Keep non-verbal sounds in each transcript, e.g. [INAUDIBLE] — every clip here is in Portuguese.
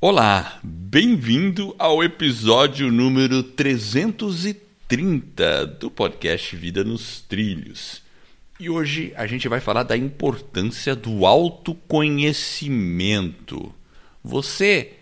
Olá, bem-vindo ao episódio número 330 do podcast Vida nos Trilhos. E hoje a gente vai falar da importância do autoconhecimento. Você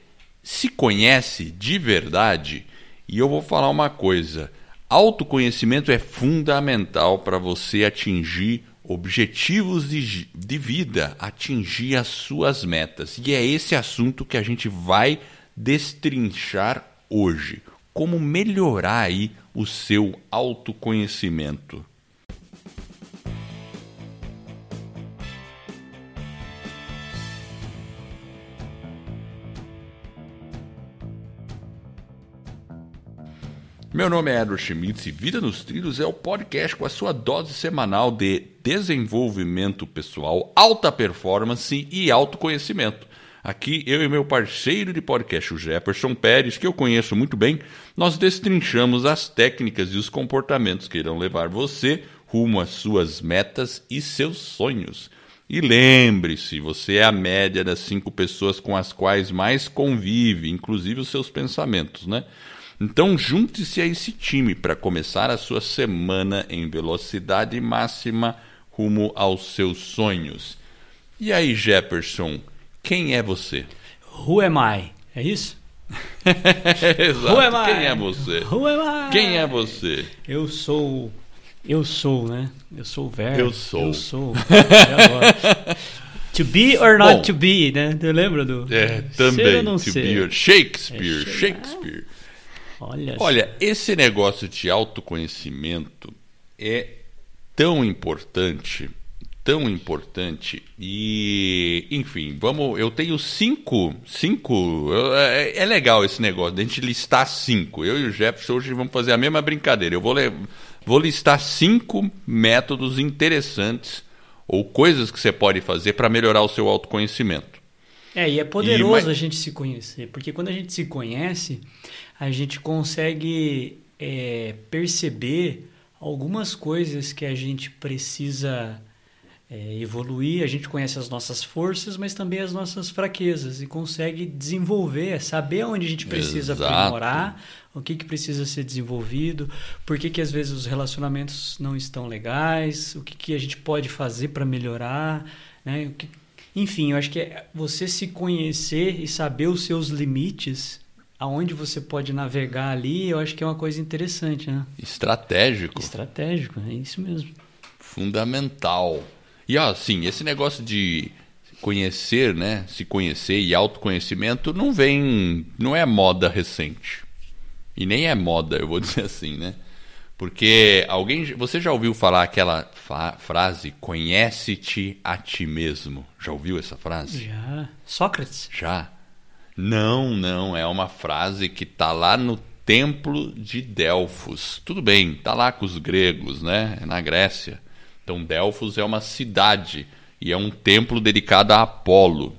se conhece de verdade? E eu vou falar uma coisa: autoconhecimento é fundamental para você atingir objetivos de, de vida, atingir as suas metas. E é esse assunto que a gente vai destrinchar hoje. Como melhorar aí o seu autoconhecimento. Meu nome é Edward Schmitz e Vida nos Trilhos é o podcast com a sua dose semanal de desenvolvimento pessoal, alta performance e autoconhecimento. Aqui eu e meu parceiro de podcast, o Jefferson Pérez, que eu conheço muito bem, nós destrinchamos as técnicas e os comportamentos que irão levar você rumo às suas metas e seus sonhos. E lembre-se, você é a média das cinco pessoas com as quais mais convive, inclusive os seus pensamentos, né? Então junte-se a esse time para começar a sua semana em velocidade máxima rumo aos seus sonhos. E aí, Jefferson, quem é você? Who am I? É isso? [LAUGHS] Exato. Who am I? Quem é você? Who am I? Quem é você? Eu sou. Eu sou, né? Eu sou o verbo. Eu sou. Eu sou. To be or not Bom. to be, né? Você lembra do. É, Ser também. ou não to ser? be- Shakespeare, É, Shakespeare. Olha. Olha, esse negócio de autoconhecimento é tão importante, tão importante e, enfim, vamos. Eu tenho cinco, cinco. eu- É, é legal esse negócio de a gente listar cinco. Eu e o Jefferson hoje vamos fazer a mesma brincadeira. Eu vou, vou listar cinco métodos interessantes ou coisas que você pode fazer para melhorar o seu autoconhecimento. É, e é poderoso mas- a gente se conhecer, porque quando a gente se conhece, a gente consegue é, perceber algumas coisas que a gente precisa é, evoluir. A gente conhece as nossas forças, mas também as nossas fraquezas e consegue desenvolver, saber onde a gente precisa Exato. aprimorar, o que, que precisa ser desenvolvido, por que, que às vezes os relacionamentos não estão legais, o que, que a gente pode fazer para melhorar, né? O que, enfim, eu acho que é você se conhecer e saber os seus limites, aonde você pode navegar ali, eu acho que é uma coisa interessante, né? Estratégico. Estratégico, é isso mesmo. fundamental. E ó, assim, esse negócio de conhecer, né, se conhecer e autoconhecimento não vem, não é moda recente. E nem é moda, eu vou [LAUGHS] dizer assim, né? Porque alguém, você já ouviu falar aquela fa- frase conhece-te a ti mesmo? Já ouviu essa frase? Já. Sócrates. Já? Não, não. É uma frase que está lá no Templo de Delfos. Tudo bem, está lá com os gregos, né? É na Grécia. Então, Delfos é uma cidade e é um templo dedicado a Apolo.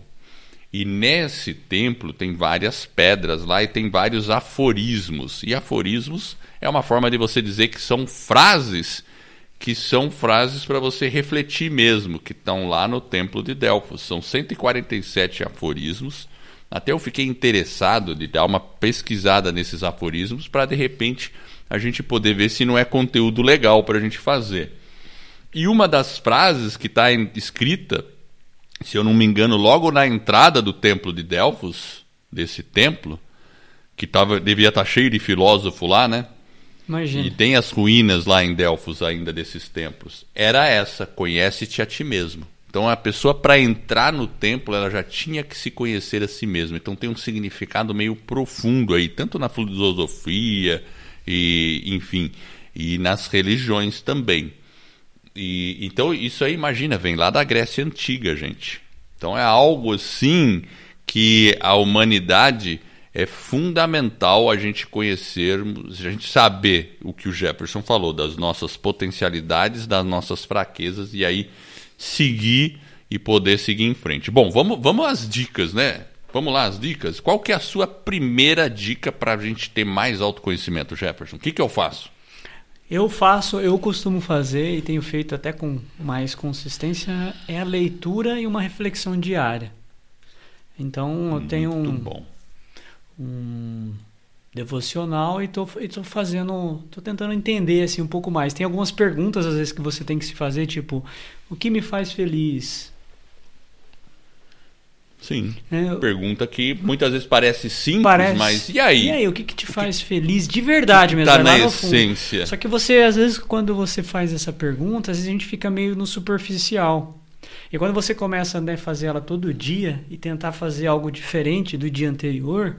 E nesse templo tem várias pedras lá e tem vários aforismos. E aforismos é uma forma de você dizer que são frases que são frases para você refletir mesmo, que estão lá no templo de Delfos. São 147 aforismos. Até eu fiquei interessado de dar uma pesquisada nesses aforismos para de repente a gente poder ver se não é conteúdo legal para a gente fazer. E uma das frases que está escrita, se eu não me engano, logo na entrada do templo de Delfos, desse templo, que tava, devia estar cheio de filósofo lá, né? Imagina. E tem as ruínas lá em Delfos ainda desses templos. Era essa, conhece-te a ti mesmo. Então a pessoa para entrar no templo, ela já tinha que se conhecer a si mesma. Então tem um significado meio profundo aí, tanto na filosofia e, enfim, e nas religiões também. E, então isso aí, imagina, vem lá da Grécia Antiga, gente. Então é algo assim que a humanidade é fundamental a gente conhecermos, a gente saber o que o Jefferson falou, das nossas potencialidades, das nossas fraquezas, e aí seguir e poder seguir em frente. Bom, vamos, vamos às dicas, né? Vamos lá, as dicas. Qual que é a sua primeira dica para a gente ter mais autoconhecimento, Jefferson? O que, que eu faço? Eu faço, eu costumo fazer e tenho feito até com mais consistência é a leitura e uma reflexão diária. Então eu tenho Muito um, bom. um devocional e tô, e tô fazendo, tô tentando entender assim um pouco mais. Tem algumas perguntas às vezes que você tem que se fazer, tipo, o que me faz feliz? Sim. É, Pergunta que muitas vezes parece simples, parece, mas e aí? E aí, o que, que te faz que, feliz de verdade mesmo? Tá na essência. Só que você, às vezes, quando você faz essa pergunta, às vezes a gente fica meio no superficial. E quando você começa a né, fazer ela todo dia e tentar fazer algo diferente do dia anterior,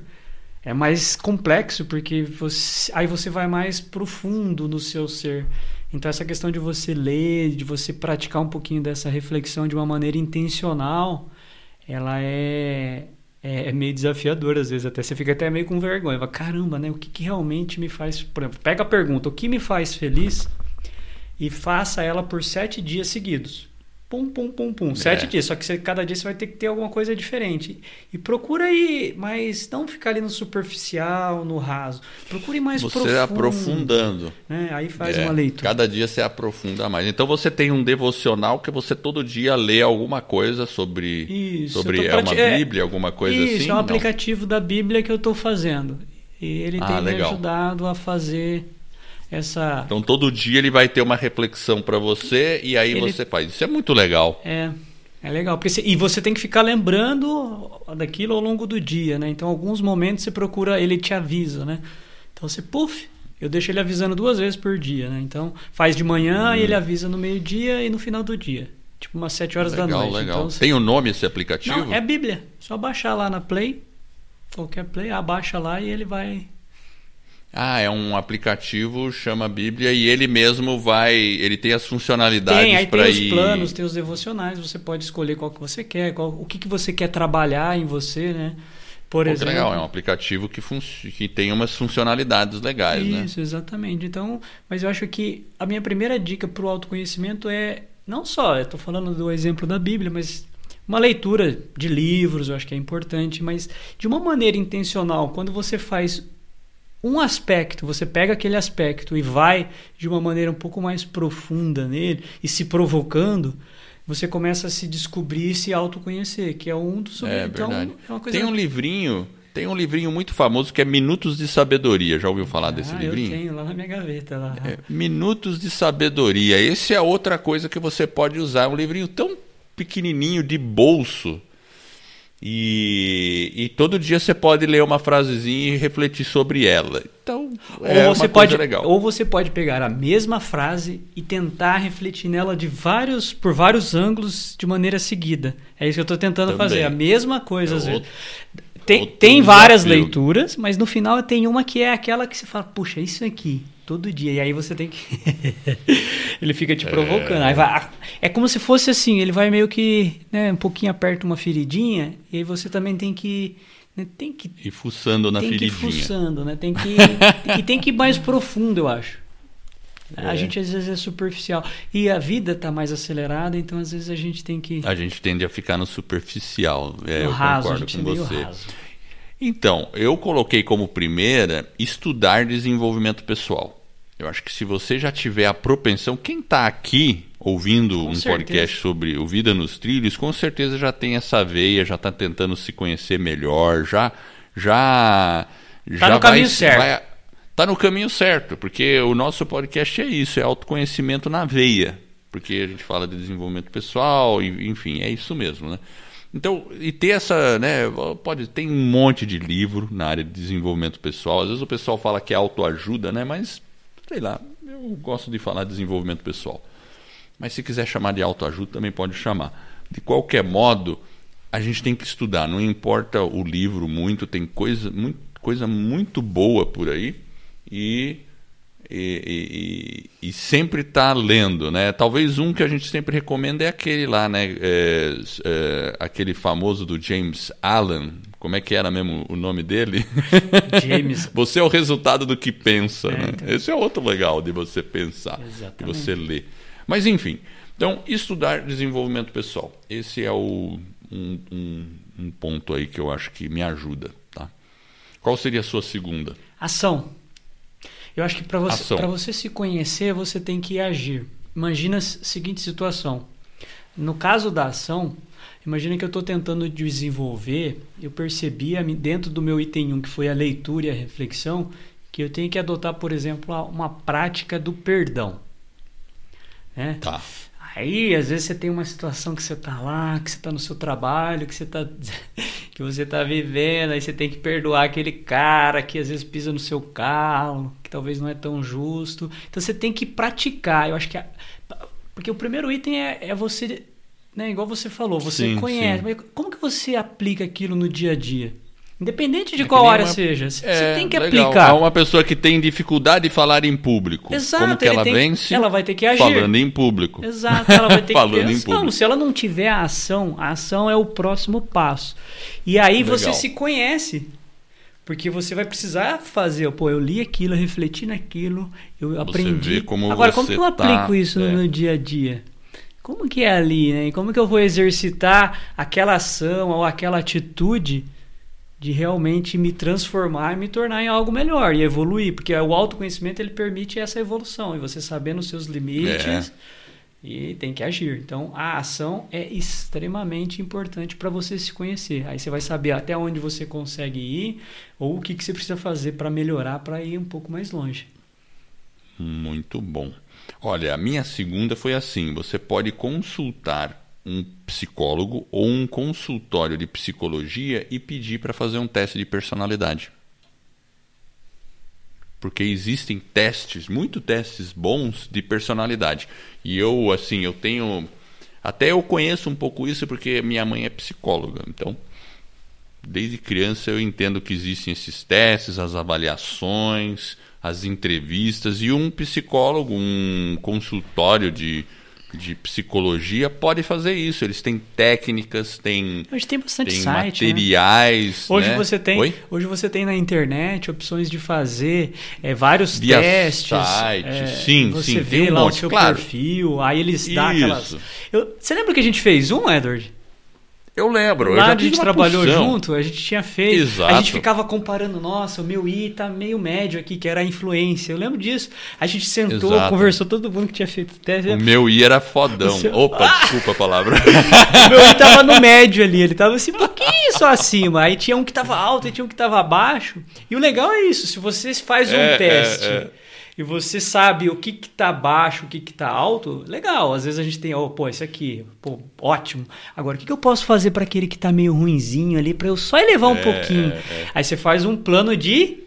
é mais complexo, porque você, aí você vai mais profundo no seu ser. Então, essa questão de você ler, de você praticar um pouquinho dessa reflexão de uma maneira intencional ela é, é, é, meio desafiadora às vezes, até você fica até meio com vergonha. Fala, Caramba, né? O que, que realmente me faz. Por exemplo, pega a pergunta: o que me faz feliz? E faça ela por sete dias seguidos pum, pum, pum, pum. Sete é. dias. Só que você, cada dia você vai ter que ter alguma coisa diferente. E procura aí, mas não ficar ali no superficial, no raso. Procure mais você profundo. Você aprofundando. Né? Aí faz é. uma leitura. Cada dia você aprofunda mais. Então você tem um devocional que você todo dia lê alguma coisa sobre. Isso, sobre é uma é, Bíblia, alguma coisa isso, assim? Isso, é um aplicativo da Bíblia que eu estou fazendo. E ele ah, tem legal. me ajudado a fazer essa. Então todo dia ele vai ter uma reflexão para você e aí ele... você faz. Isso é muito legal. É. É legal, porque você, e você tem que ficar lembrando daquilo ao longo do dia, né? Então, alguns momentos você procura, ele te avisa, né? Então, você, puf, eu deixo ele avisando duas vezes por dia, né? Então, faz de manhã hum. e ele avisa no meio-dia e no final do dia. Tipo, umas sete horas legal, da noite. Legal. Então, Tem o um nome esse aplicativo? Não, é Bíblia. Só baixar lá na Play, qualquer Play, abaixa lá e ele vai ah, é um aplicativo, chama Bíblia, e ele mesmo vai. Ele tem as funcionalidades para ir. Tem, os planos, tem os devocionais, você pode escolher qual que você quer, qual, o que, que você quer trabalhar em você, né? Por Pô, exemplo. legal, é um aplicativo que, que tem umas funcionalidades legais, Isso, né? Isso, exatamente. Então, mas eu acho que a minha primeira dica para o autoconhecimento é não só, estou falando do exemplo da Bíblia, mas uma leitura de livros, eu acho que é importante, mas de uma maneira intencional, quando você faz um aspecto, você pega aquele aspecto e vai de uma maneira um pouco mais profunda nele e se provocando, você começa a se descobrir e se autoconhecer, que é um dos é, então, verdade. É Tem um livrinho, tem um livrinho muito famoso que é Minutos de Sabedoria. Já ouviu falar ah, desse livrinho? Eu tenho lá na minha gaveta lá. É, Minutos de Sabedoria. Esse é outra coisa que você pode usar, é um livrinho tão pequenininho de bolso e, e, todo dia você pode ler uma frasezinha e refletir sobre ela. Então, é ou você pode, legal. Ou você pode pegar a mesma frase e tentar refletir nela de vários, por vários ângulos de maneira seguida. É isso que eu estou tentando Também. fazer. A mesma coisa. É às vezes. Tem, tem várias leituras, mas no final tem uma que é aquela que você fala, puxa, isso aqui todo dia. E aí você tem que. [LAUGHS] ele fica te provocando. É... Vai... é como se fosse assim, ele vai meio que né, um pouquinho aperta uma feridinha, e aí você também tem que. Né, tem que ir fuçando na tem feridinha. Tem que fuçando, né? Tem que. [LAUGHS] e tem que ir mais profundo, eu acho. É. A gente às vezes é superficial. E a vida está mais acelerada, então às vezes a gente tem que. A gente tende a ficar no superficial. É, no eu raso, concordo com você. Raso. Então, eu coloquei como primeira estudar desenvolvimento pessoal. Eu acho que se você já tiver a propensão, quem está aqui ouvindo com um certeza. podcast sobre o Vida nos Trilhos, com certeza já tem essa veia, já está tentando se conhecer melhor, já já tá já no vai, caminho certo. Vai, tá no caminho certo, porque o nosso podcast é isso, é autoconhecimento na veia, porque a gente fala de desenvolvimento pessoal, enfim, é isso mesmo, né? Então, e ter essa, né, pode tem um monte de livro na área de desenvolvimento pessoal. Às vezes o pessoal fala que é autoajuda, né, mas sei lá, eu gosto de falar de desenvolvimento pessoal. Mas se quiser chamar de autoajuda, também pode chamar. De qualquer modo, a gente tem que estudar, não importa o livro muito, tem coisa muito, coisa muito boa por aí e, e, e, e sempre está lendo. Né? Talvez um que a gente sempre recomenda é aquele lá, né? É, é, aquele famoso do James Allen, como é que era mesmo o nome dele? [LAUGHS] James. você é o resultado do que pensa. É, né? então... Esse é outro legal de você pensar, Exatamente. de você ler. Mas enfim, então estudar desenvolvimento pessoal. Esse é o, um, um, um ponto aí que eu acho que me ajuda. Tá? Qual seria a sua segunda? Ação. Eu acho que para você, você se conhecer, você tem que agir. Imagina a seguinte situação. No caso da ação, Imagina que eu estou tentando desenvolver, eu percebi dentro do meu item 1, que foi a leitura e a reflexão, que eu tenho que adotar, por exemplo, uma prática do perdão. Né? Tá. Aí, às vezes, você tem uma situação que você está lá, que você está no seu trabalho, que você está [LAUGHS] que você tá vivendo, aí você tem que perdoar aquele cara que às vezes pisa no seu carro, que talvez não é tão justo. Então você tem que praticar. Eu acho que. A, porque o primeiro item é, é você né? Igual você falou, você sim, conhece. Sim. Mas como que você aplica aquilo no dia a dia? Independente de é qual área uma... seja, você é, tem que legal. aplicar. É uma pessoa que tem dificuldade de falar em público. Exato. Como que ela tem... vence? Ela vai ter que agir. Falando em público. Exato. Ela vai [LAUGHS] ter falando que em público. Não, se ela não tiver a ação, a ação é o próximo passo. E aí legal. você se conhece. Porque você vai precisar fazer, pô, eu li aquilo, eu refleti naquilo, eu você aprendi. Como Agora, como que eu tá, aplico isso é. no meu dia a dia? como que é ali, né? E como que eu vou exercitar aquela ação ou aquela atitude de realmente me transformar e me tornar em algo melhor e evoluir, porque o autoconhecimento ele permite essa evolução e você sabendo os seus limites é. e tem que agir. Então, a ação é extremamente importante para você se conhecer. Aí você vai saber até onde você consegue ir ou o que, que você precisa fazer para melhorar para ir um pouco mais longe. Muito bom. Olha, a minha segunda foi assim: você pode consultar um psicólogo ou um consultório de psicologia e pedir para fazer um teste de personalidade. Porque existem testes, muito testes bons de personalidade. E eu, assim, eu tenho. Até eu conheço um pouco isso porque minha mãe é psicóloga. Então, desde criança eu entendo que existem esses testes, as avaliações as entrevistas e um psicólogo, um consultório de, de psicologia pode fazer isso. Eles têm técnicas, têm, hoje tem bastante tem site, né? materiais. Né? Hoje né? você tem, Oi? hoje você tem na internet opções de fazer é, vários Via testes. Site. É, sim, você sim, vê tem um lá monte, o seu claro. perfil, aí eles dão aquelas. Eu, você lembra que a gente fez um, Edward? Eu lembro. Lá eu a gente trabalhou porção. junto, a gente tinha feito. Exato. A gente ficava comparando, nossa, o meu I tá meio médio aqui, que era a influência. Eu lembro disso. A gente sentou, Exato. conversou todo mundo que tinha feito o teste. O meu I era fodão. Seu... Opa, ah! desculpa a palavra. [LAUGHS] o meu I tava no médio ali, ele tava assim, um pouquinho só acima. Aí tinha um que tava alto e tinha um que tava abaixo. E o legal é isso, se você faz um é, teste. É, é e você sabe o que que tá baixo, o que que tá alto, legal. Às vezes a gente tem, oh, pô, esse aqui, pô, ótimo. Agora, o que, que eu posso fazer para aquele que tá meio ruinzinho ali, para eu só elevar um é, pouquinho? É. Aí você faz um plano de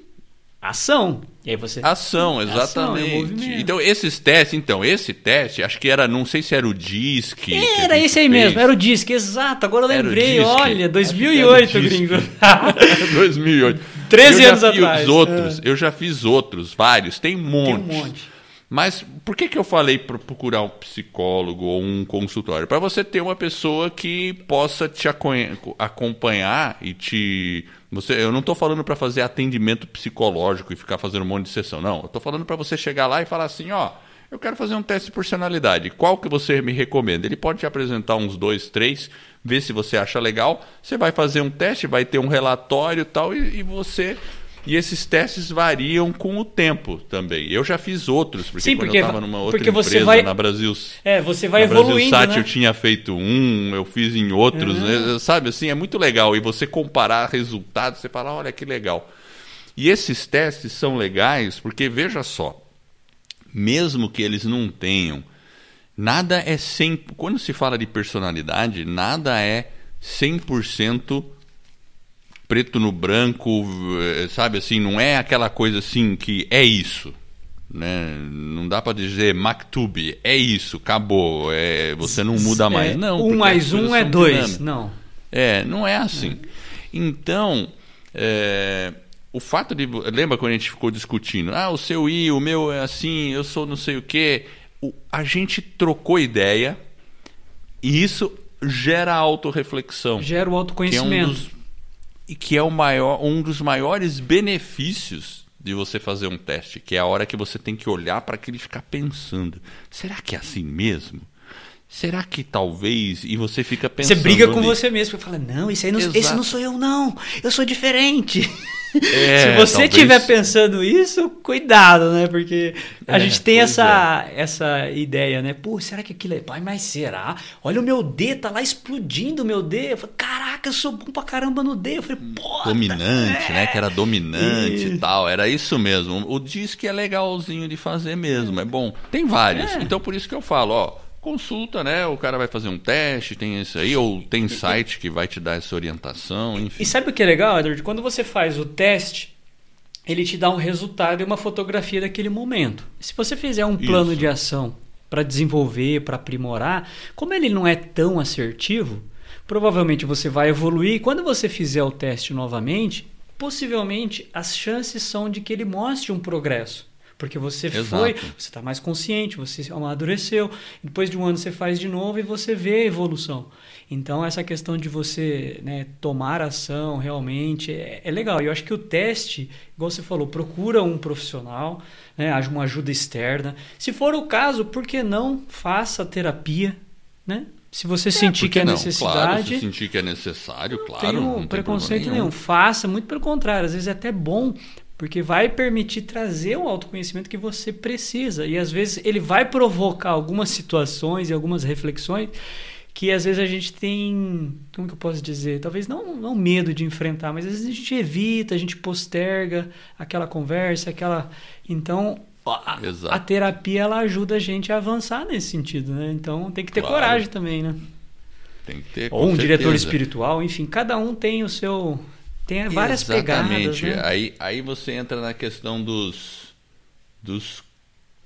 ação. E aí você ação, exatamente. Ação, é então esses testes, então esse teste, acho que era, não sei se era o DISC. Era esse aí fez. mesmo, era o DISC, exato. Agora eu lembrei, olha, 2008, gringo. [LAUGHS] [LAUGHS] 2008. 13 eu anos atrás. Outros, é. Eu já fiz outros, vários, tem um monte. Tem um monte. Mas por que, que eu falei para procurar um psicólogo ou um consultório? Para você ter uma pessoa que possa te acompanhar e te. Você, eu não estou falando para fazer atendimento psicológico e ficar fazendo um monte de sessão. Não, eu estou falando para você chegar lá e falar assim: ó, eu quero fazer um teste de personalidade. Qual que você me recomenda? Ele pode te apresentar uns dois, três ver se você acha legal. Você vai fazer um teste, vai ter um relatório tal, e, e você. E esses testes variam com o tempo também. Eu já fiz outros, porque, Sim, porque quando eu estava numa outra empresa vai, na Brasil. É, você vai na evoluindo. Brasil Sat né? eu tinha feito um, eu fiz em outros, uhum. né? sabe assim, é muito legal. E você comparar resultados, você fala, olha que legal. E esses testes são legais porque, veja só, mesmo que eles não tenham Nada é 100%. Quando se fala de personalidade, nada é 100% preto no branco, eh, sabe assim? Não é aquela coisa assim que é isso. Né? Não dá para dizer Maktub, é isso, acabou, é, você não muda mais. É, não, um mais um é dois, dinâmicas. não. É, não é assim. É. Então, é, o fato de. Lembra quando a gente ficou discutindo? Ah, o seu I, o meu é assim, eu sou não sei o quê a gente trocou ideia e isso gera autorreflexão. Gera o autoconhecimento. Que é um e que é o maior, um dos maiores benefícios de você fazer um teste, que é a hora que você tem que olhar para aquilo e ficar pensando: será que é assim mesmo? Será que talvez. E você fica pensando. Você briga com você mesmo. Fala: não, esse, aí não, esse não sou eu, não. Eu sou diferente. [LAUGHS] É, Se você estiver talvez... pensando isso, cuidado, né? Porque a é, gente tem essa, é. essa ideia, né? Pô, será que aquilo é. Pai, mas será? Olha o meu D, tá lá explodindo o meu D. Eu falei, caraca, eu sou bom pra caramba no D. Eu falei, pô. Dominante, é. né? Que era dominante e... tal. Era isso mesmo. O disco é legalzinho de fazer mesmo, é bom. Tem vários. É. Então por isso que eu falo, ó consulta, né? O cara vai fazer um teste, tem isso aí, ou tem site que vai te dar essa orientação, enfim. E sabe o que é legal, Edward? Quando você faz o teste, ele te dá um resultado e uma fotografia daquele momento. Se você fizer um plano isso. de ação para desenvolver, para aprimorar, como ele não é tão assertivo, provavelmente você vai evoluir. E quando você fizer o teste novamente, possivelmente as chances são de que ele mostre um progresso. Porque você Exato. foi, você está mais consciente, você amadureceu. Depois de um ano você faz de novo e você vê a evolução. Então, essa questão de você né, tomar ação realmente é, é legal. E eu acho que o teste, igual você falou, procura um profissional, né, uma ajuda externa. Se for o caso, por que não faça terapia? Né? Se você é, sentir que é não? necessidade. Claro, se sentir que é necessário, não claro. Um não preconceito nenhum. nenhum. Faça, muito pelo contrário. Às vezes é até bom porque vai permitir trazer o autoconhecimento que você precisa. E às vezes ele vai provocar algumas situações e algumas reflexões que às vezes a gente tem, como que eu posso dizer, talvez não, não medo de enfrentar, mas às vezes a gente evita, a gente posterga aquela conversa, aquela. Então, a, a, terapia ela ajuda a gente a avançar nesse sentido, né? Então tem que ter claro. coragem também, né? Tem que ter. Ou um certeza. diretor espiritual, enfim, cada um tem o seu tem várias Exatamente. pegadas. Né? Aí, aí você entra na questão dos, dos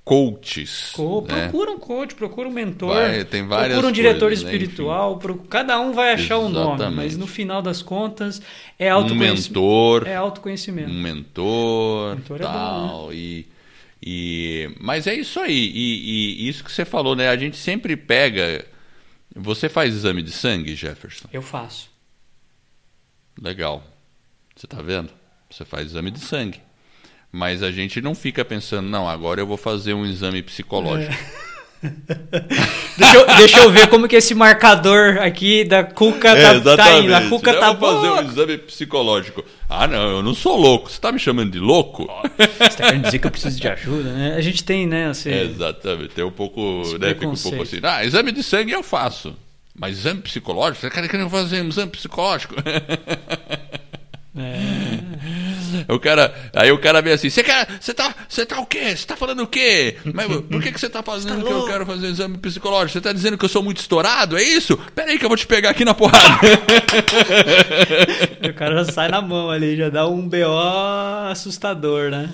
coaches. Co né? Procura um coach, procura um mentor. Vai, tem várias procura um diretor coisas, né? espiritual. Né? Cada um vai achar o um nome, mas no final das contas é autoconhecimento. Um mentor. É autoconhecimento. Um mentor, mentor tal. É bom, né? e, e, mas é isso aí. E, e isso que você falou, né? A gente sempre pega. Você faz exame de sangue, Jefferson? Eu faço. Legal. Você está vendo? Você faz exame de sangue. Mas a gente não fica pensando, não, agora eu vou fazer um exame psicológico. É. [LAUGHS] deixa, eu, deixa, eu, ver como que esse marcador aqui da Cuca é, tá, tá indo. A Cuca tá vou fazer um exame psicológico. Ah, não, eu não sou louco. Você está me chamando de louco? Você está querendo dizer que eu preciso de ajuda, né? A gente tem, né? Assim, é, exatamente. Tem um pouco, né? Fica um pouco assim. Ah, exame de sangue eu faço. Mas exame psicológico? Você quer querendo fazer um exame psicológico? [LAUGHS] [LAUGHS] O cara, aí o cara vem assim, você quer, você tá, você tá o quê? Você tá falando o quê? Mas por que que você tá fazendo tá que eu quero fazer um exame psicológico? Você tá dizendo que eu sou muito estourado? É isso? Pera aí que eu vou te pegar aqui na porrada. [LAUGHS] o cara já sai na mão ali, já dá um BO assustador, né?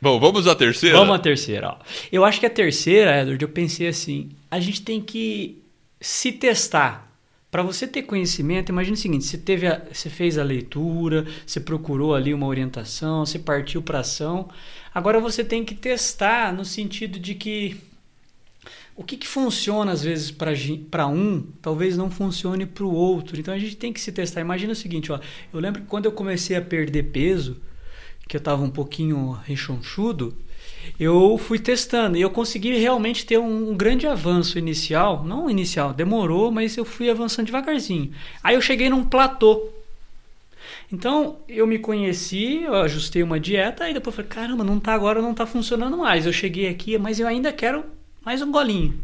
Bom, vamos à terceira? Vamos à terceira, ó. Eu acho que a terceira, Edward, eu pensei assim, a gente tem que se testar para você ter conhecimento, imagine o seguinte: você, teve a, você fez a leitura, você procurou ali uma orientação, você partiu para ação. Agora você tem que testar no sentido de que o que, que funciona às vezes para um, talvez não funcione para o outro. Então a gente tem que se testar. Imagina o seguinte: ó, eu lembro que quando eu comecei a perder peso, que eu estava um pouquinho rechonchudo, eu fui testando e eu consegui realmente ter um, um, grande avanço inicial. Não inicial, demorou, mas eu fui avançando devagarzinho. Aí eu cheguei num platô. Então eu me conheci, eu ajustei uma dieta e depois falei: caramba, não tá agora, não tá funcionando mais. Eu cheguei aqui, mas eu ainda quero mais um golinho.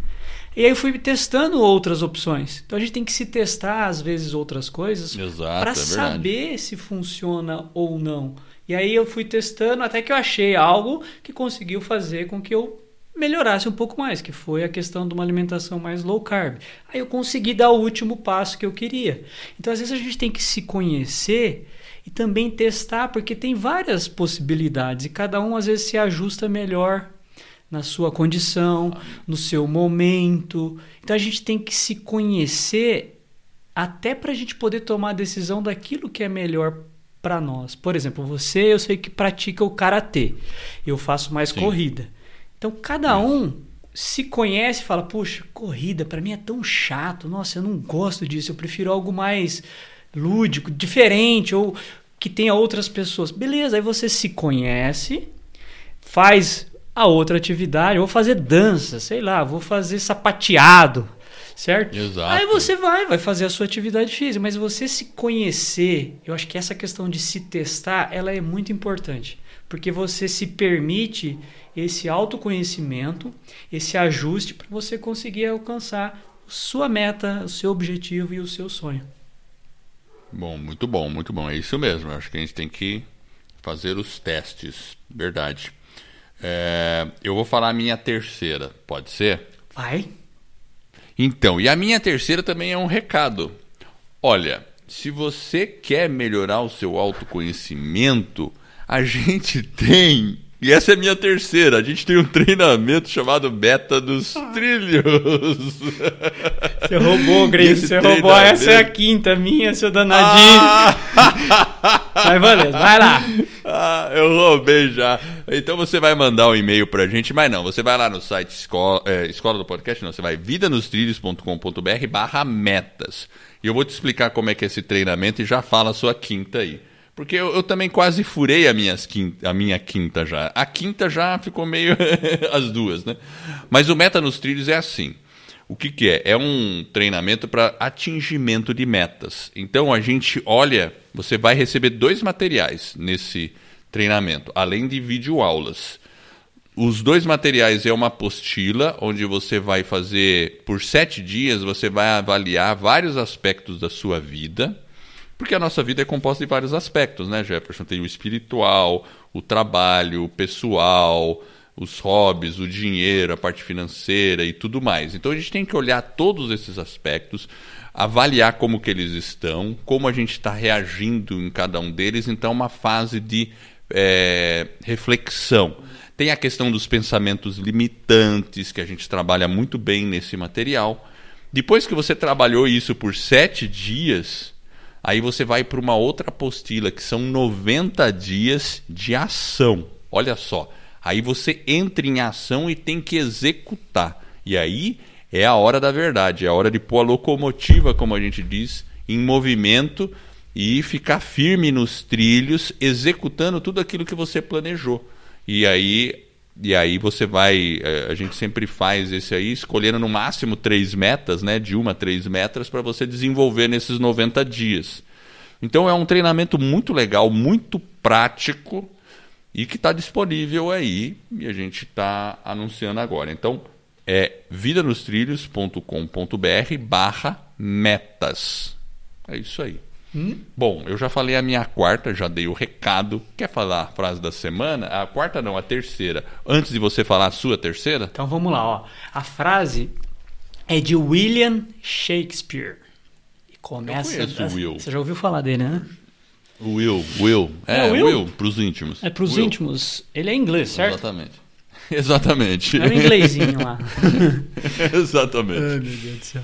E aí eu fui testando outras opções. Então a gente tem que se testar às vezes outras coisas para é saber se funciona ou não. E aí eu fui testando até que eu achei algo que conseguiu fazer com que eu melhorasse um pouco mais, que foi a questão de uma alimentação mais low carb. Aí eu consegui dar o último passo que eu queria. Então às vezes a gente tem que se conhecer e também testar, porque tem várias possibilidades e cada um às vezes se ajusta melhor na sua condição, no seu momento. Então a gente tem que se conhecer até para a gente poder tomar a decisão daquilo que é melhor para nós. Por exemplo, você eu sei que pratica o karatê, eu faço mais Sim. corrida. Então cada um se conhece e fala: "Puxa, corrida para mim é tão chato. Nossa, eu não gosto disso. Eu prefiro algo mais lúdico, diferente ou que tenha outras pessoas". Beleza, aí você se conhece, faz a outra atividade, vou fazer dança, sei lá, vou fazer sapateado. certo? Exato. Aí você vai, vai fazer a sua atividade física, mas você se conhecer, eu acho que essa questão de se testar, ela é muito importante, porque você se permite esse autoconhecimento, esse ajuste para você conseguir alcançar sua meta, o seu objetivo e o seu sonho. Bom, muito bom, muito bom. É isso mesmo. Eu acho que a gente tem que fazer os testes. Verdade. É, eu vou falar a minha terceira, pode ser? Vai. Então, e a minha terceira também é um recado. Olha, se você quer melhorar o seu autoconhecimento, a gente [LAUGHS] tem e essa é a minha terceira. A gente tem um treinamento chamado Beta dos Trilhos. [LAUGHS] Você roubou, Grace. Você roubou. Essa é a quinta minha, seu danadinho. Ah! Mas beleza, vai lá. Ah, eu roubei já. Então você vai mandar um e-mail pra gente, mas não, você vai lá no site Escola, é, escola do Podcast, não, você vai vidanostrilhos.com.br barra metas. E eu vou te explicar como é que é esse treinamento e já fala a sua quinta aí. Porque eu, eu, também quase furei a, minhas quinta, a minha quinta já. A quinta já ficou meio [LAUGHS] as duas, né? Mas o Meta nos Trilhos é assim. O que, que é? É um treinamento para atingimento de metas. Então a gente olha, você vai receber dois materiais nesse treinamento, além de videoaulas. Os dois materiais é uma apostila, onde você vai fazer, por sete dias, você vai avaliar vários aspectos da sua vida porque a nossa vida é composta de vários aspectos, né, Jefferson? Tem o espiritual, o trabalho, o pessoal, os hobbies, o dinheiro, a parte financeira e tudo mais. Então a gente tem que olhar todos esses aspectos, avaliar como que eles estão, como a gente está reagindo em cada um deles. Então uma fase de é, reflexão. Tem a questão dos pensamentos limitantes, que a gente trabalha muito bem nesse material. Depois que você trabalhou isso por sete dias, Aí você vai para uma outra apostila, que são 90 dias de ação. Olha só. Aí você entra em ação e tem que executar. E aí é a hora da verdade, é a hora de pôr a locomotiva, como a gente diz, em movimento e ficar firme nos trilhos, executando tudo aquilo que você planejou. E aí e aí você vai, é, a gente sempre faz esse aí, escolhendo no máximo três metas, né, de uma a três metas, para você desenvolver nesses 90 dias. Então é um treinamento muito legal, muito prático e que está disponível aí e a gente está anunciando agora. Então é vidanostrilhos.com.br barra metas. É isso aí. Hum? Bom, eu já falei a minha quarta, já dei o recado. Quer falar a frase da semana? A quarta não, a terceira. Antes de você falar a sua terceira? Então vamos lá, ó. A frase é de William Shakespeare. E começa. Eu conheço o Will. Você já ouviu falar dele, né? Will, Will. É, é Will, Will para os íntimos. É para os íntimos. Ele é inglês, certo? Exatamente. [LAUGHS] Exatamente. É o inglesinho lá. [LAUGHS] Exatamente. Ai, meu Deus do céu.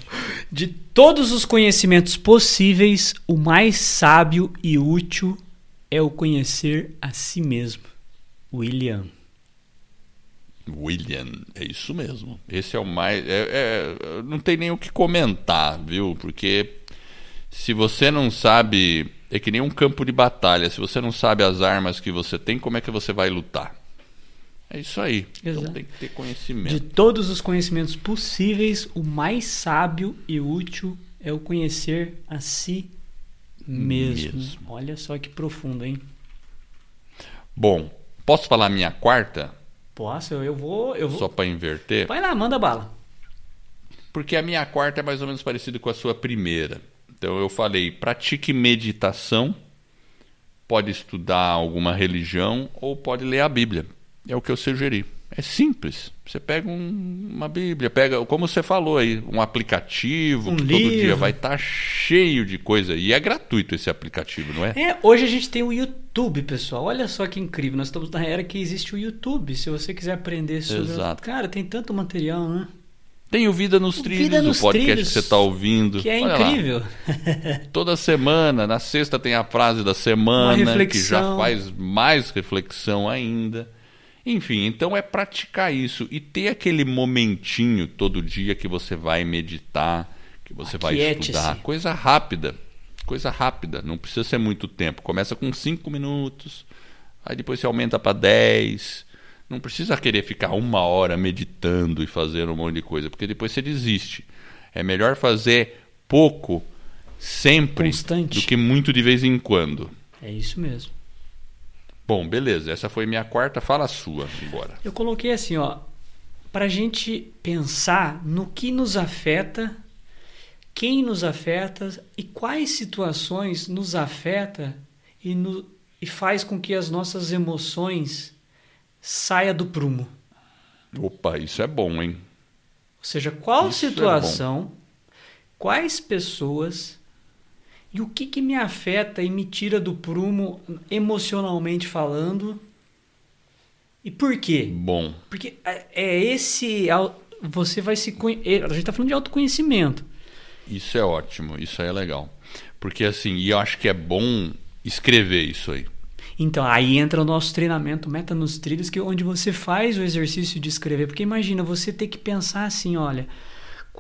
De todos os conhecimentos possíveis, o mais sábio e útil é o conhecer a si mesmo. William. William, é isso mesmo. Esse é o mais. É, é, não tem nem o que comentar, viu? Porque se você não sabe. É que nem um campo de batalha. Se você não sabe as armas que você tem, como é que você vai lutar? É isso aí. Então Exato. Então tem que ter conhecimento. De todos os conhecimentos possíveis, o mais sábio e útil é o conhecer a si mesmo. mesmo. Olha só que profundo, hein? Bom, posso falar a minha quarta? Posso, eu vou. Eu vou... Só para inverter? Vai lá, manda bala. Porque a minha quarta é mais ou menos parecida com a sua primeira. Então eu falei: pratique meditação, pode estudar alguma religião ou pode ler a Bíblia. É o que eu sugeri. É simples. Você pega um, uma Bíblia, pega, como você falou aí, um aplicativo um que livro. todo dia vai estar tá cheio de coisa. E é gratuito esse aplicativo, não é? É, hoje a gente tem o YouTube, pessoal. Olha só que incrível. Nós estamos na era que existe o YouTube. Se você quiser aprender sobre. Exato. Cara, tem tanto material, né? Tem o Vida nos Trilhos, Vida nos o podcast trilhos, que você está ouvindo. Que é Olha incrível. [LAUGHS] Toda semana, na sexta tem a frase da semana, que já faz mais reflexão ainda. Enfim, então é praticar isso e ter aquele momentinho todo dia que você vai meditar, que você vai estudar. Coisa rápida. Coisa rápida. Não precisa ser muito tempo. Começa com 5 minutos, aí depois você aumenta para 10. Não precisa querer ficar uma hora meditando e fazendo um monte de coisa, porque depois você desiste. É melhor fazer pouco sempre Constante. do que muito de vez em quando. É isso mesmo. Bom, beleza. Essa foi minha quarta. Fala sua agora. Eu coloquei assim, ó, para a gente pensar no que nos afeta, quem nos afeta e quais situações nos afeta e, no, e faz com que as nossas emoções saia do prumo. Opa, isso é bom, hein? Ou seja, qual Isso é situação, quais pessoas e o que, que me afeta e me tira do prumo emocionalmente falando e por quê? Bom. Porque é é esse. Você vai se. conhe- A gente está falando de autoconhecimento. Isso é ótimo, isso aí é legal. Porque assim, e eu acho que é bom escrever isso aí. Então, aí entra o nosso treinamento Meta nos Trilhos, que é onde você faz o exercício de escrever. Porque imagina, você ter que pensar assim, olha,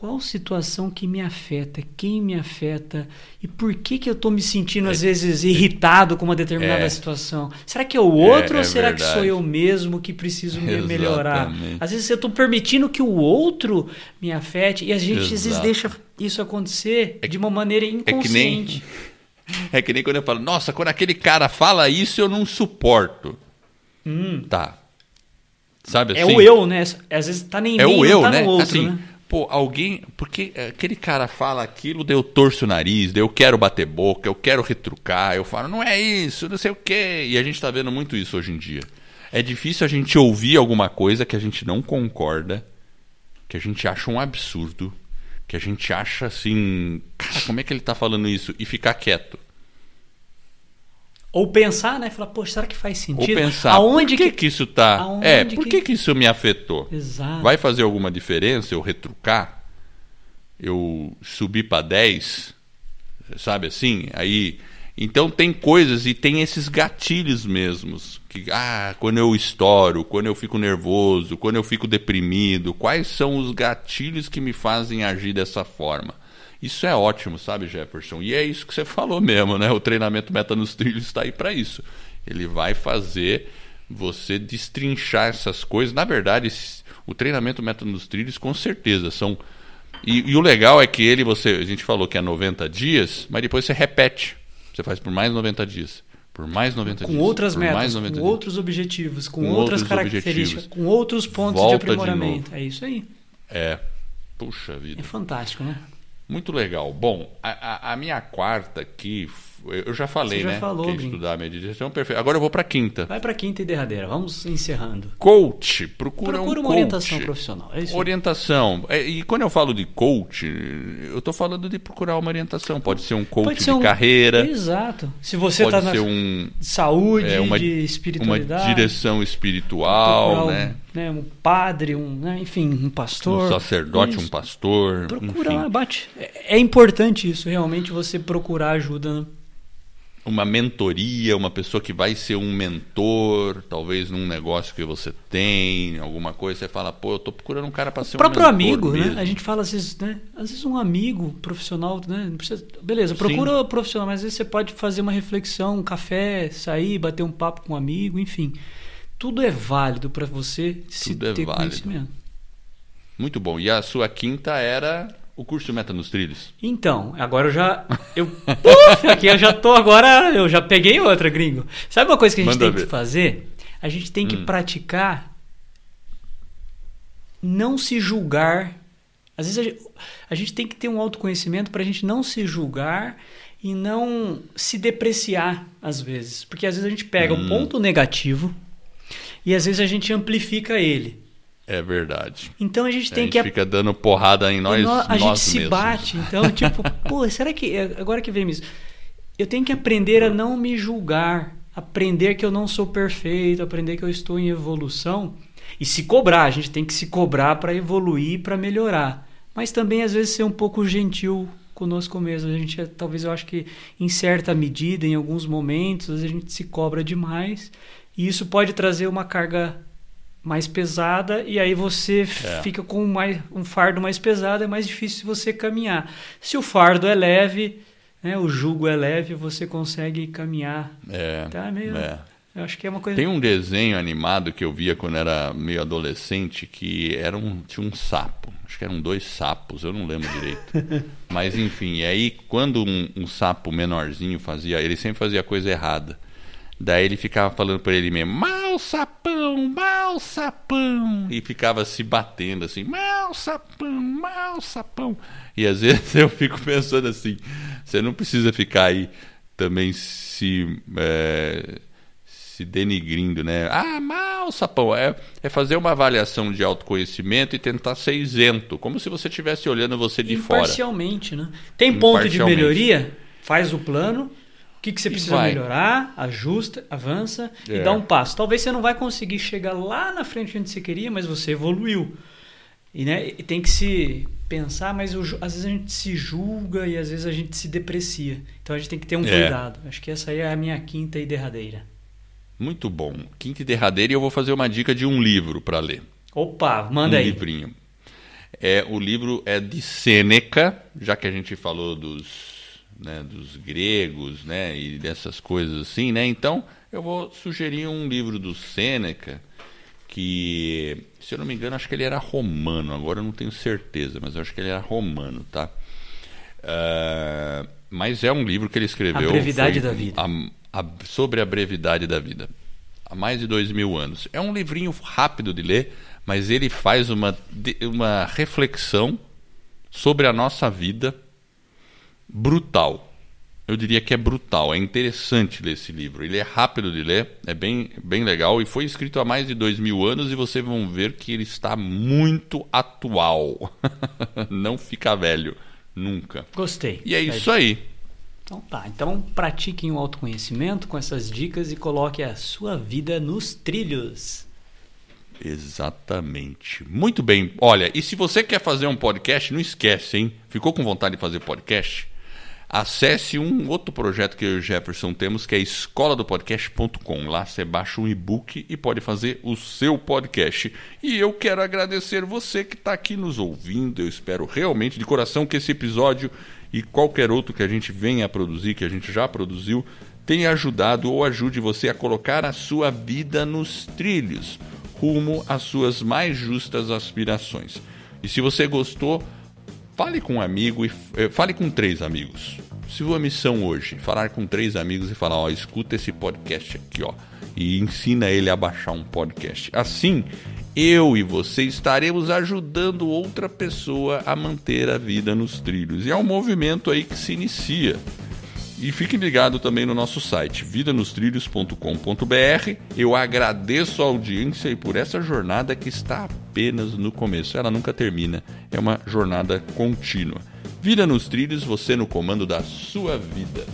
qual situação que me afeta, quem me afeta e por que, que eu estou me sentindo, às vezes, irritado com uma determinada É. situação? Será que é o outro É, ou é será que verdade. sou eu mesmo que preciso me melhorar? Às vezes eu estou permitindo que o outro me afete e a gente às vezes Exato. deixa isso acontecer de uma maneira É que inconsciente. nem. [LAUGHS] É que nem quando eu falo, nossa, quando aquele cara fala isso, eu não suporto. Tá. Sabe Hum. É assim? o eu, né? Às vezes tá nem em É o eu, tá né? no outro, assim, né? Pô, alguém. Porque aquele cara fala aquilo, daí eu torço o nariz, eu quero bater boca, eu quero retrucar, eu falo, não é isso, não sei o quê. E a gente tá vendo muito isso hoje em dia. É difícil a gente ouvir alguma coisa que a gente não concorda, que a gente acha um absurdo, que a gente acha assim, cara, como é que ele tá falando isso? E ficar quieto. Ou pensar, né? Falar, poxa, será que faz Ou sentido? pensar, Aonde por que, que isso tá. É, por que, que- que isso me afetou? Exato. Vai fazer alguma diferença eu retrucar? Eu subir para 10? Sabe assim? Aí. Então tem coisas e tem esses gatilhos mesmos. Que, ah, quando eu estouro, quando eu fico nervoso, quando eu fico deprimido, quais são os gatilhos que me fazem agir dessa forma? Isso é ótimo, sabe, Jefferson? E é isso que você falou mesmo, né? O treinamento Meta nos Trilhos está aí para isso. Ele vai fazer você destrinchar essas coisas. Na verdade, o treinamento Meta nos Trilhos, com certeza, são. E, e o legal é que ele, você, a gente falou que é 90 dias, mas depois você repete. Você faz por mais 90 dias. Por mais 90 com dias. outras metas, com 90 dias. outros objetivos, com, Com outras outros características, objetivos. com outros pontos Volta de de aprimoramento. novo. é isso aí. É. Puxa vida. É fantástico, né? Muito legal. Bom, a, a- a minha quarta aqui, eu já falei, Você já né? falou, que é estudar a meditação, perfeito. Agora eu vou para quinta. Vai para quinta e derradeira. Vamos encerrando. Coach, procura, Procura um uma coach. orientação profissional. É. Orientação. É, E quando eu falo de coach, eu estou falando de procurar uma orientação. Pode ser um coach ser de um- carreira, Exato. Se você está na ser um, saúde, é, uma, de uma espiritualidade, direção espiritual, procurar um, né? né, um padre, um, né, enfim, um pastor. Um sacerdote, Isso. um pastor. Procura enfim. bate. É, é importante isso, realmente, você procurar ajuda. né? uma mentoria, uma pessoa que vai ser um mentor, talvez num negócio que você tem, alguma coisa, você fala, pô, eu tô procurando um cara para ser O próprio um mentor amigo, mesmo. né? A gente fala às vezes, né? Às vezes um amigo profissional, né? Não precisa, beleza, procura profissional, mas às vezes você pode fazer uma reflexão, um café, sair, bater um papo com um amigo, enfim. Tudo é válido para você se Tudo é ter válido. conhecimento. Muito bom. E a sua quinta era o curso Meta nos Trilhos. Então, agora eu já. Eu, Puf, aqui eu já tô agora. Eu já peguei outra, gringo. Sabe uma coisa que a gente Manda tem ver. que fazer? A gente tem que Hum. praticar não se julgar. Às vezes a gente, a gente tem que ter um autoconhecimento para a gente não se julgar e não se depreciar, às vezes. Porque às vezes a gente pega um Hum. ponto negativo e às vezes a gente amplifica ele. É verdade. Então a gente a tem gente que fica dando porrada em nós, e nó- a gente nós se mesmos. bate, então, [LAUGHS] tipo, pô, será que. Agora que vem isso. Eu tenho que aprender a não me julgar, aprender que eu não sou perfeito, aprender que eu estou em evolução. E se cobrar, a gente tem que se cobrar para evoluir, para melhorar. Mas também, às vezes, ser um pouco gentil conosco mesmo. A gente, talvez, eu acho que, em certa medida, em alguns momentos, a gente se cobra demais. E isso pode trazer uma carga mais pesada e aí você É. fica com mais, um fardo mais pesado, é mais difícil você caminhar. Se o fardo é leve, né, o jugo é leve, você consegue caminhar. É, Tá meio- é. Eu acho que é uma coisa. Tem um desenho animado que eu via quando era meio adolescente que era um, tinha um sapo. Acho que eram dois sapos, eu não lembro direito. [LAUGHS] Mas enfim, e aí quando um, um sapo menorzinho fazia, ele sempre fazia coisa errada. Daí ele ficava falando para ele mesmo, mal sapão, mal sapão. E ficava se batendo assim, mal sapão, mal sapão. E às [LAUGHS] vezes eu fico pensando assim, você não precisa ficar aí também se, é, se denigrindo, né? Ah, mal sapão. É, é fazer uma avaliação de autoconhecimento e tentar ser isento, como se você estivesse olhando você de fora. Imparcialmente, né? Tem ponto de melhoria? Faz o plano o que, que você precisa melhorar, ajusta, avança é. e dá um passo. Talvez você não vai conseguir chegar lá na frente onde você queria, mas você evoluiu. E, né, e tem que se pensar, mas eu, às vezes a gente se julga e às vezes a gente se deprecia. Então a gente tem que ter um é. cuidado. Acho que essa aí é a minha quinta e derradeira. Muito bom. Quinta e derradeira e eu vou fazer uma dica de um livro para ler. Opa, manda um aí. Um livrinho. É, o livro é de Sêneca, já que a gente falou dos né, dos gregos, né, e dessas coisas assim, né? Então, eu vou sugerir um livro do Sêneca que, se eu não me engano, acho que ele era romano. Agora eu não tenho certeza, mas eu acho que ele era romano, tá? Uh, mas é um livro que ele escreveu. A brevidade da vida. A, a, sobre a brevidade da vida. Há mais de dois mil anos. É um livrinho rápido de ler, mas ele faz uma, uma reflexão sobre a nossa vida brutal. Eu diria que é brutal, é interessante ler esse livro. Ele é rápido de ler, é bem, bem legal e foi escrito há mais de dois mil anos e vocês vão ver que ele está muito atual. [LAUGHS] Não fica velho, nunca. Gostei. E é isso aí. Então tá, então pratiquem o autoconhecimento com essas dicas e coloque a sua vida nos trilhos. Exatamente. Muito bem. Olha, e se você quer fazer um podcast, não esquece, hein? Ficou com vontade de fazer podcast? Acesse um outro projeto que eu e o Jefferson temos, que é escola do podcast.com. Lá você baixa um e-book e pode fazer o seu podcast. E eu quero agradecer você que está aqui nos ouvindo. Eu espero realmente de coração que esse episódio e qualquer outro que a gente venha a produzir, que a gente já produziu, tenha ajudado ou ajude você a colocar a sua vida nos trilhos, rumo às suas mais justas aspirações. E se você gostou, Fale com um amigo e eh, fale com três amigos. Sua missão hoje, falar com três amigos e falar, ó, escuta esse podcast aqui, ó, e ensina ele a baixar um podcast. Assim, eu e você estaremos ajudando outra pessoa a manter a vida nos trilhos. E é um movimento aí que se inicia. E fique ligado também no nosso site, vidanostrilhos.com.br. Eu agradeço a audiência e por essa jornada que está apenas no começo. Ela nunca termina, é uma jornada contínua. Vida nos trilhos, você no comando da sua vida.